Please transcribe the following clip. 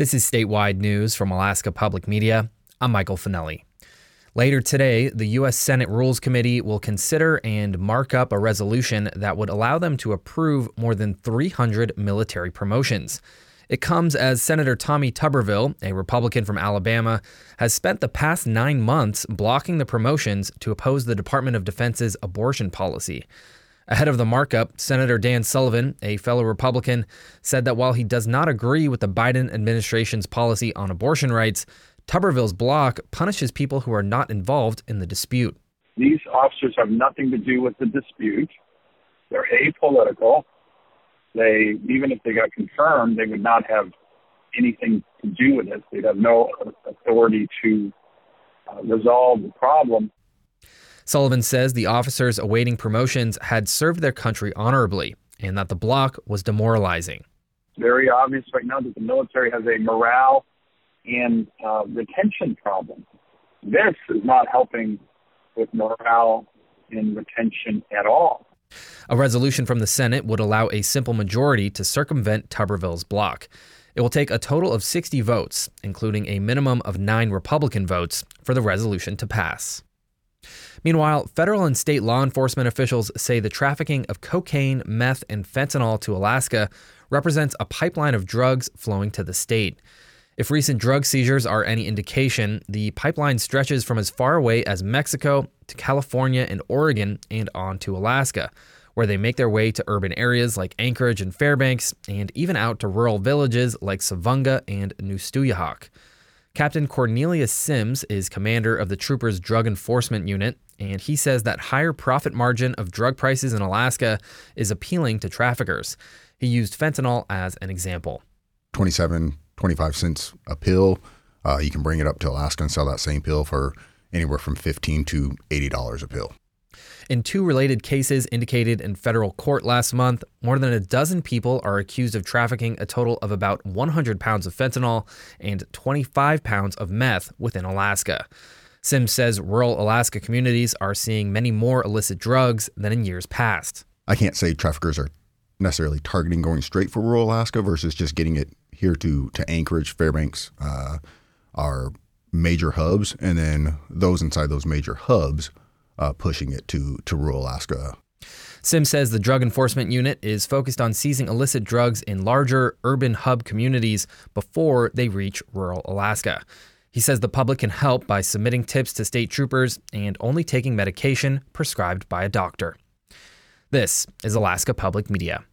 This is statewide news from Alaska Public Media. I'm Michael Finelli. Later today, the U.S. Senate Rules Committee will consider and mark up a resolution that would allow them to approve more than 300 military promotions. It comes as Senator Tommy Tuberville, a Republican from Alabama, has spent the past nine months blocking the promotions to oppose the Department of Defense's abortion policy. Ahead of the markup, Senator Dan Sullivan, a fellow Republican, said that while he does not agree with the Biden administration's policy on abortion rights, Tuberville's block punishes people who are not involved in the dispute. These officers have nothing to do with the dispute. They're apolitical. They, even if they got confirmed, they would not have anything to do with it. They'd have no authority to uh, resolve the problem. Sullivan says the officers awaiting promotions had served their country honorably and that the block was demoralizing. It's very obvious right now that the military has a morale and uh, retention problem. This is not helping with morale and retention at all. A resolution from the Senate would allow a simple majority to circumvent Tuberville's block. It will take a total of 60 votes, including a minimum of nine Republican votes, for the resolution to pass. Meanwhile, federal and state law enforcement officials say the trafficking of cocaine, meth, and fentanyl to Alaska represents a pipeline of drugs flowing to the state. If recent drug seizures are any indication, the pipeline stretches from as far away as Mexico to California and Oregon and on to Alaska, where they make their way to urban areas like Anchorage and Fairbanks, and even out to rural villages like Savoonga and Nustuyahaque. Captain Cornelius Sims is commander of the Troopers Drug Enforcement Unit, and he says that higher profit margin of drug prices in Alaska is appealing to traffickers. He used fentanyl as an example. 27, 25 cents a pill. Uh, you can bring it up to Alaska and sell that same pill for anywhere from 15 to $80 a pill. In two related cases indicated in federal court last month, more than a dozen people are accused of trafficking a total of about 100 pounds of fentanyl and 25 pounds of meth within Alaska. Sims says rural Alaska communities are seeing many more illicit drugs than in years past. I can't say traffickers are necessarily targeting going straight for rural Alaska versus just getting it here to, to Anchorage, Fairbanks, uh, are major hubs, and then those inside those major hubs uh, pushing it to, to rural Alaska. Sim says the Drug Enforcement Unit is focused on seizing illicit drugs in larger urban hub communities before they reach rural Alaska. He says the public can help by submitting tips to state troopers and only taking medication prescribed by a doctor. This is Alaska Public Media.